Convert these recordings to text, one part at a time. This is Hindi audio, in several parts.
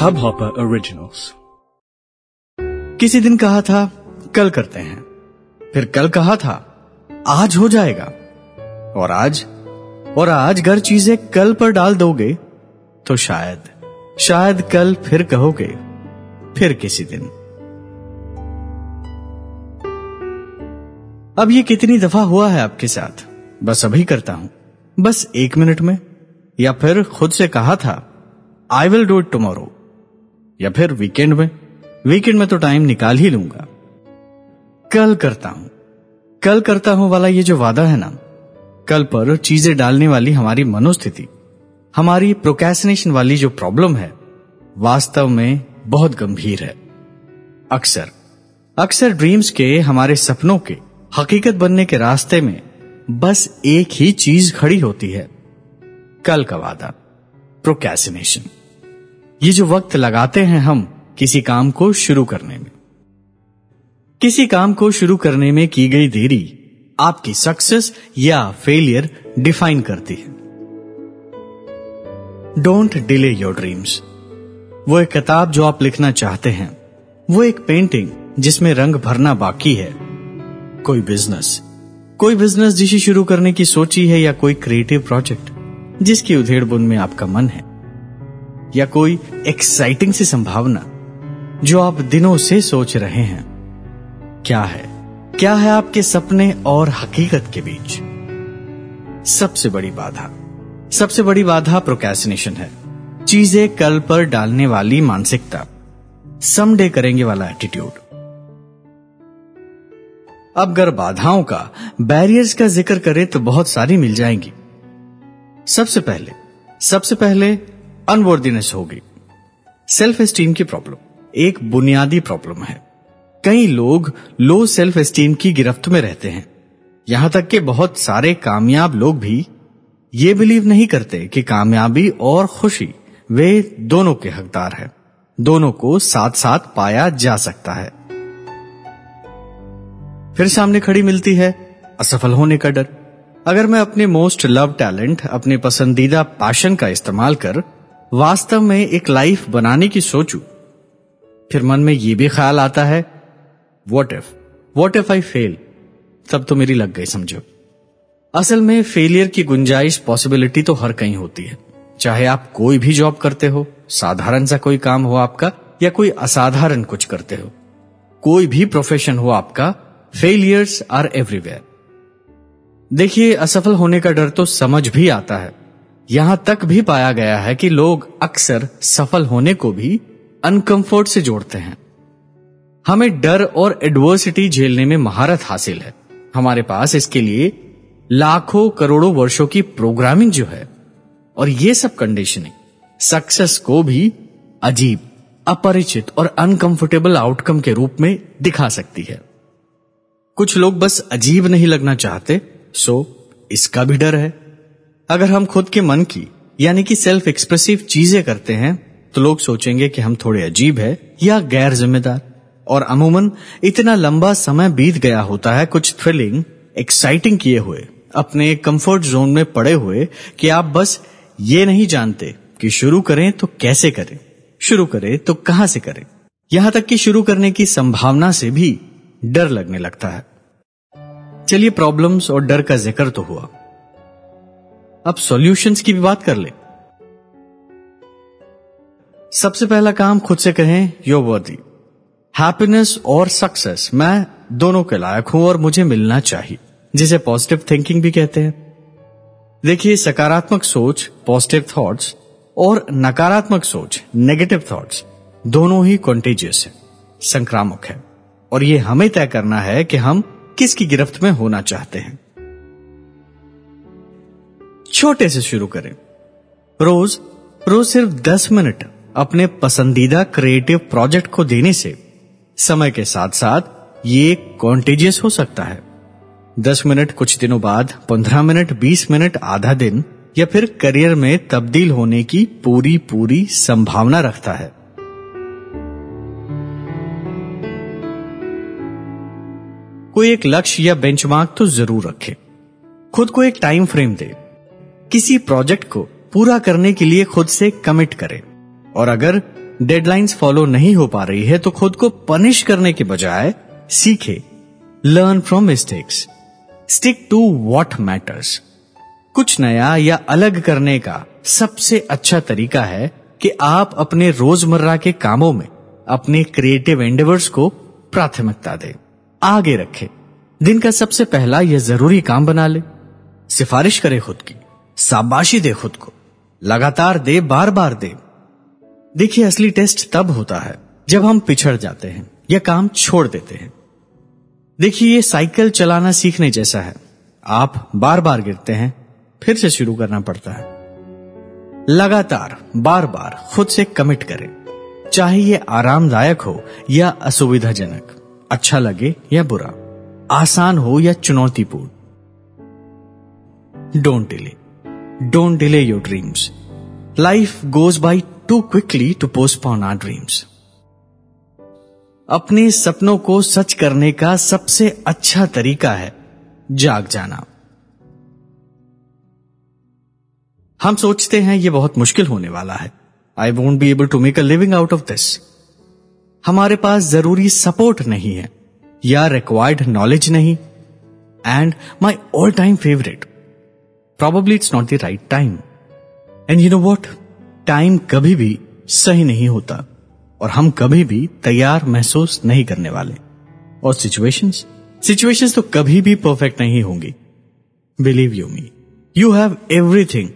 हब हॉपर ओरिजिनल्स किसी दिन कहा था, कल करते हैं। फिर कल कहा था, आज हो जाएगा। और आज और आज अगर चीज़ें कल पर डाल दोगे तो शायद शायद कल फिर कहोगे, फिर किसी दिन। अब ये कितनी दफ़ा हुआ है आपके साथ? बस अभी करता हूँ। बस एक मिनट में। या फिर खुद से कहा था I will do it tomorrow या फिर वीकेंड में वीकेंड में तो टाइम निकाल ही लूँगा. कल करता हूँ। कल करता हूँ वाला ये जो वादा है ना, कल पर चीज़ें डालने वाली हमारी मनोस्थिति, हमारी प्रोकेशनेशन वाली जो प्रॉब्लम है, वास्तव में बहुत गंभीर है। अक्सर अक्सर ड्रीम्स के, हमारे सपनों के, हकीकत बनने के रास्ते में बस एक ही चीज़ खड़ी होती है। कल का वादा प्रोकेसिनेशन ये जो वक्त लगाते हैं हम किसी काम को शुरू करने में। किसी काम को शुरू करने में की गई देरी आपकी सक्सेस या फेलियर डिफाइन करती है। डोंट डिले योर ड्रीम्स वो एक किताब जो आप लिखना चाहते हैं। वो एक पेंटिंग जिसमें रंग भरना बाकी है। कोई बिज़नेस कोई बिज़नेस जिसे शुरू करने की सोची है या कोई क्रिएटिव प्रोजेक्ट जिसकी उधेड़ बुन में आपका मन है, या कोई एक्साइटिंग सी संभावना जो आप दिनों से सोच रहे हैं। क्या है? क्या है आपके सपने और हकीकत के बीच? सबसे बड़ी बाधा। सबसे बड़ी बाधा प्रोकेसिनेशन है। चीज़ें कल पर डालने वाली मानसिकता। समडे करेंगे वाला एटीट्यूड अब अगर बाधाओं का बैरियर्स का ज़िक्र करें तो बहुत सारी मिल जाएँगी। सबसे पहले सबसे पहले अनवर्दीनेस होगी। सेल्फ एस्टीम की प्रॉब्लम एक बुनियादी प्रॉब्लम है। कई लोग लो सेल्फ एस्टीम की गिरफ्त में रहते हैं। यहाँ तक कि बहुत सारे कामयाब लोग भी ये बिलीव नहीं करते कि कामयाबी और खुशी वे दोनों के हकदार है। दोनों को साथ साथ पाया जा सकता है। फिर सामने खड़ी मिलती है असफल होने का डर। अगर मैं अपने मोस्ट लव टैलेंट अपने पसंदीदा पैशन का इस्तेमाल कर वास्तव में एक लाइफ बनाने की सोचू, फिर मन में यह भी ख्याल आता है what if what if I fail तब तो मेरी लग गई समझो। असल में फेलियर की गुंजाइश पॉसिबिलिटी तो हर कहीं होती है। चाहे आप कोई भी जॉब करते हो, साधारण सा कोई काम हो आपका, या कोई असाधारण कुछ करते हो, कोई भी प्रोफेशन हो आपका फेलियर्स आर एवरीवेयर देखिए, असफल होने का डर तो समझ भी आता है। यहाँ तक भी पाया गया है कि लोग अक्सर सफल होने को भी अनकंफर्ट से जोड़ते हैं। हमें डर और एडवर्सिटी झेलने में महारत हासिल है। हमारे पास इसके लिए लाखों करोड़ों वर्षों की प्रोग्रामिंग जो है, और ये सब कंडीशनिंग सक्सेस को भी अजीब, अपरिचित और अनकंफर्टेबल आउटकम के रूप में दिखा सकती है। कुछ लोग बस अजीब नहीं लगना चाहते सो, इसका भी डर है। अगर हम खुद के मन की, यानी कि सेल्फ एक्सप्रेसिव चीज़ें करते हैं तो लोग सोचेंगे कि हम थोड़े अजीब है या गैर जिम्मेदार और अमूमन, इतना लंबा समय बीत गया होता है कुछ थ्रिलिंग एक्साइटिंग किए हुए, अपने कंफर्ट जोन में पड़े हुए, कि आप बस ये नहीं जानते कि शुरू करें तो कैसे करें, शुरू करें तो कहाँ से करें। यहाँ तक कि शुरू करने की संभावना से भी डर लगने लगता है। चलिए प्रॉब्लम्स और डर का ज़िक्र तो हुआ। अब सॉल्यूशंस की भी बात कर ले। सबसे पहला काम खुद से कहें यो वर्दी हैप्पीनेस और सक्सेस मैं दोनों के लायक हूँ और मुझे मिलना चाहिए, जिसे पॉजिटिव थिंकिंग भी कहते हैं। देखिए, सकारात्मक सोच पॉजिटिव थॉट्स और नकारात्मक सोच नेगेटिव थॉट्स दोनों ही कॉन्टेजियस है, संक्रामक है। और ये हमें तय करना है कि हम किसकी गिरफ्त में होना चाहते हैं? छोटे से शुरू करें। रोज रोज सिर्फ़ दस मिनट अपने पसंदीदा क्रिएटिव प्रोजेक्ट को देने से समय के साथ साथ ये कॉन्टेजियस हो सकता है। दस मिनट कुछ दिनों बाद, पंद्रह मिनट, बीस मिनट, आधा दिन या फिर करियर में तब्दील होने की पूरी पूरी संभावना रखता है। कोई एक लक्ष्य या बेंचमार्क तो ज़रूर रखे। खुद को एक टाइम फ्रेम दे। किसी प्रोजेक्ट को पूरा करने के लिए खुद से कमिट करें। और अगर डेडलाइंस फॉलो नहीं हो पा रही है तो खुद को पनिश करने के बजाय सीखे। Learn from mistakes stick to what matters कुछ नया या अलग करने का सबसे अच्छा तरीका है कि आप अपने रोज़मर्रा के कामों में अपने क्रिएटिव एंडेवर्स को प्राथमिकता दें। आगे रखे। दिन का सबसे पहला यह ज़रूरी काम बना ले। सिफारिश करे खुद की। शाबाशी दे खुद को। लगातार दे बार बार दे। देखिए, असली टेस्ट तब होता है, जब हम पिछड़ जाते हैं या काम छोड़ देते हैं। देखिए, ये साइकिल चलाना सीखने जैसा है। आप बार बार गिरते हैं, फिर से शुरू करना पड़ता है। लगातार बार बार खुद से कमिट करें। चाहे ये आरामदायक हो या असुविधाजनक। अच्छा लगे या बुरा, आसान हो या चुनौतीपूर्ण। Don't delay don't delay your dreams life goes by too quickly to postpone our dreams अपने सपनों को सच करने का सबसे अच्छा तरीका है जाग जाना। हम सोचते हैं यह बहुत मुश्किल होने वाला है। I won't be able to make a living out of this हमारे पास ज़रूरी सपोर्ट नहीं है, या रिक्वायर्ड नॉलेज नहीं and my all time favourite probably it's not the right time and you know what time कभी भी सही नहीं होता, और हम कभी भी तैयार महसूस नहीं करने वाले। और सिचुएशंस सिचुएशंस तो कभी भी परफेक्ट नहीं होंगी। Believe you me you have everything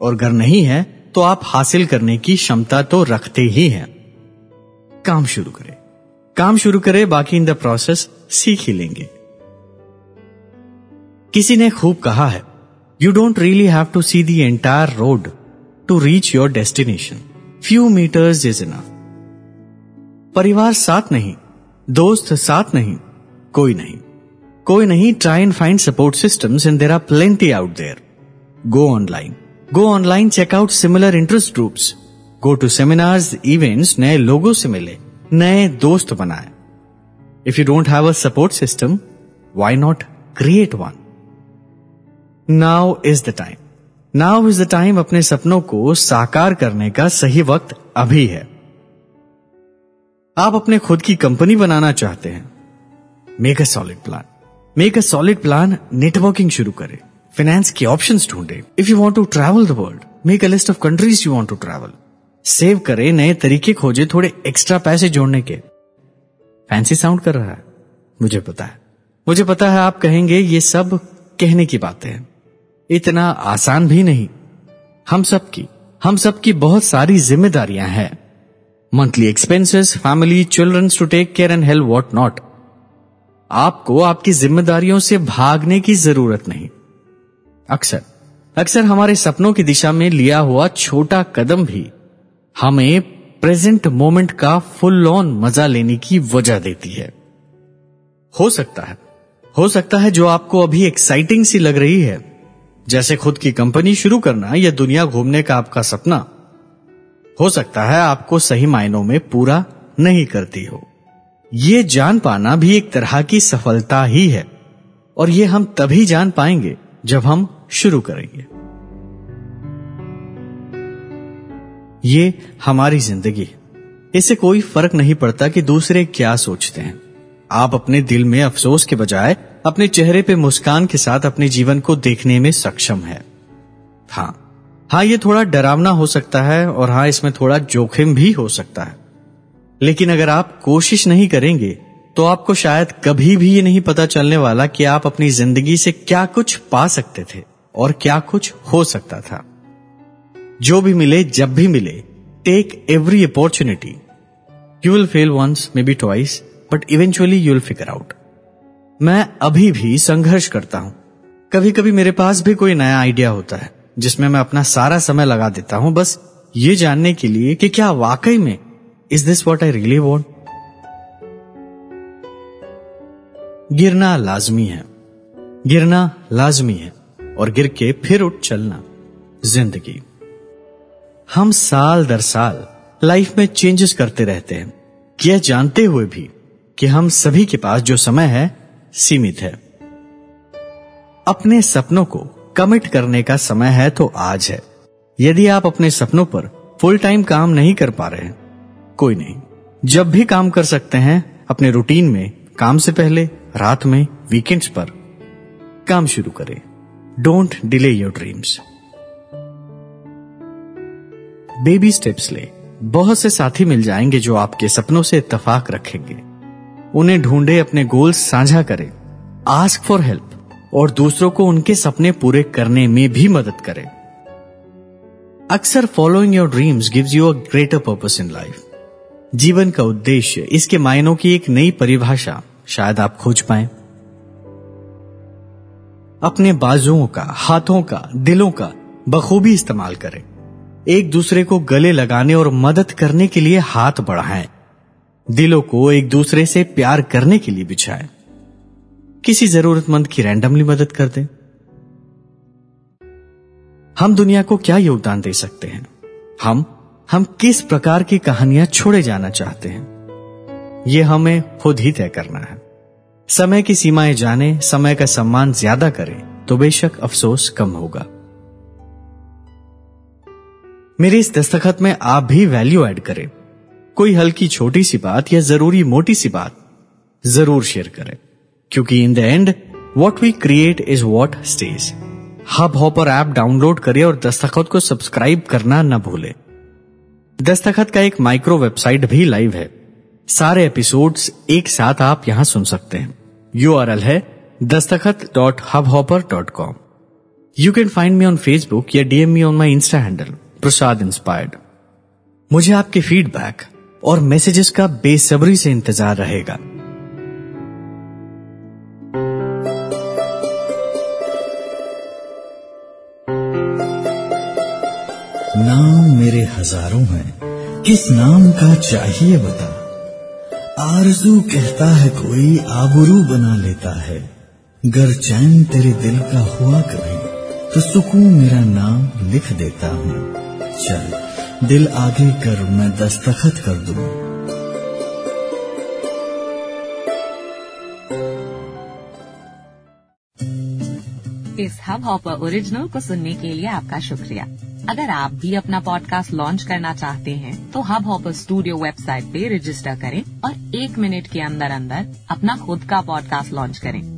और अगर नहीं है तो आप हासिल करने की क्षमता तो रखते ही हैं। काम शुरू करें। काम शुरू करें, बाकी इन द प्रोसेस सीख ही लेंगे। किसी ने खूब कहा है you don't really have to see the entire road to reach your destination few metres is enough परिवार साथ नहीं, दोस्त साथ नहीं, कोई नहीं। कोई नहीं try and find support systems and there are plenty out there go online go online check out similar interest groups go to seminars events नए लोगों से मिले, नए दोस्त बनाए। If you don't have a support system why not create one now is the time now is the time अपने सपनों को साकार करने का सही वक्त अभी है। आप अपने खुद की कंपनी बनाना चाहते हैं। Make a solid plan make a solid plan networking शुरू करें। फाइनेंस के ऑप्शंस ढूंढे। If you want to travel the world make a list of countries you want to travel save करें, नए तरीके खोजे, थोड़े एक्स्ट्रा पैसे जोड़ने के। फैंसी साउंड कर रहा है, मुझे पता है। मुझे पता है आप कहेंगे, ये सब कहने की बातें हैं। इतना आसान भी नहीं। हम सबकी हम सबकी बहुत सारी जिम्मेदारियाँ हैं। Monthly expenses family childrens to take care and help what not आपको आपकी जिम्मेदारियों से भागने की ज़रूरत नहीं। अक्सर अक्सर हमारे सपनों की दिशा में लिया हुआ छोटा कदम भी हमें प्रेजेंट मोमेंट का फुल ऑन मज़ा लेने की वजह देती है। हो सकता है। हो सकता है जो आपको अभी एक्साइटिंग सी लग रही है। जैसे खुद की कंपनी शुरू करना या दुनिया घूमने का आपका सपना। हो सकता है आपको सही मायनों में पूरा नहीं करती हो। ये जान पाना भी एक तरह की सफलता ही है। और ये हम तभी जान पाएँगे जब हम शुरू करेंगे। ये हमारी ज़िंदगी इससे कोई फ़र्क नहीं पड़ता कि दूसरे क्या सोचते हैं। आप अपने दिल में अफसोस के बजाय अपने चेहरे पे मुस्कान के साथ अपने जीवन को देखने में सक्षम है। हाँ हाँ ये थोड़ा डरावना हो सकता है और हाँ इसमें थोड़ा जोखिम भी हो सकता है। लेकिन अगर आप कोशिश नहीं करेंगे तो आपको शायद कभी भी ये नहीं पता चलने वाला कि आप अपनी ज़िंदगी से क्या कुछ पा सकते थे और क्या कुछ हो सकता था। जो भी मिले, जब भी मिले take every opportunity you will fail once maybe twice but eventually you will figure out मैं अभी भी संघर्ष करता हूँ। कभी कभी मेरे पास भी कोई नया आइडिया होता है, जिसमें मैं अपना सारा समय लगा देता हूँ। बस ये जानने के लिए कि क्या वाकई में is this what I really want गिरना लाजमी है। गिरना लाजमी है, और गिर के फिर उठ चलना, ज़िंदगी। हम साल दर साल लाइफ में चेंजेस करते रहते हैं। यह जानते हुए भी कि हम सभी के पास जो समय है, सीमित है। अपने सपनों को कमिट करने का समय है तो आज है। यदि आप अपने सपनों पर फुल टाइम काम नहीं कर पा रहे हैं, कोई नहीं। जब भी काम कर सकते हैं, अपने रूटीन में, काम से पहले, रात में वीकेंड्स पर, काम शुरू करें। Don't delay your dreams baby steps ले। बहुत से साथी मिल जाएँगे जो आपके सपनों से इतफाक रखेंगे। उन्हें ढूंढे, अपने गोल्स साझा करें। आस्क फॉर हेल्प और दूसरों को उनके सपने पूरे करने में भी मदद करें। अक्सर following your dreams gives you a greater purpose in life जीवन का उद्देश्य इसके मायनों की एक नई परिभाषा शायद आप खोज पाए। अपने बाजुओं का, हाथों का, दिलों का बखूबी इस्तेमाल करें। एक दूसरे को गले लगाने और मदद करने के लिए हाथ बढ़ाएँ। दिलों को एक दूसरे से प्यार करने के लिए बिछाएँ। किसी जरूरतमंद की रैंडमली मदद कर दें। हम दुनिया को क्या योगदान दे सकते हैं? हम हम किस प्रकार की कहानियाँ छोड़े जाना चाहते हैं? यह हमें खुद ही तय करना है। समय की सीमाएँ जाने, समय का सम्मान ज़्यादा करें तो बेशक अफसोस कम होगा। मेरे इस दस्तखत में आप भी वैल्यू ऐड करें। कोई हल्की छोटी सी बात या ज़रूरी मोटी सी बात ज़रूर शेयर करें। क्योंकि in the end what we create is what stage Hubhopper app download करें और दस्तखत को सब्सक्राइब करना न भूलें। दस्तखत का एक माइक्रो वेबसाइट भी लाइव है। सारे एपिसोड्स एक साथ आप यहाँ सुन सकते हैं। यू आर एल है Dastakhat dot Hubhopper dot com you can find me on Facebook या DM me on my insta handle Prasad inspired मुझे आपके फीडबैक और मैसेजेस का बेसब्री से इंतज़ार रहेगा। नाम मेरे हज़ारों हैं। किस नाम का चाहिए बता? आरज़ू कहता है कोई आबरू बना लेता है। गर चैन तेरे दिल का हुआ कभी तो सुकून मेरा नाम लिख देता हूँ। चल, दिल आगे कर, मैं दस्तखत कर दूँ। इस हब हॉपर ओरिजिनल को सुनने के लिए आपका शुक्रिया। अगर आप भी अपना पॉडकास्ट लॉन्च करना चाहते हैं तो हब हॉपर स्टूडियो वेबसाइट पे रजिस्टर करें और एक मिनट के अंदर अंदर अपना खुद का पॉडकास्ट लॉन्च करें।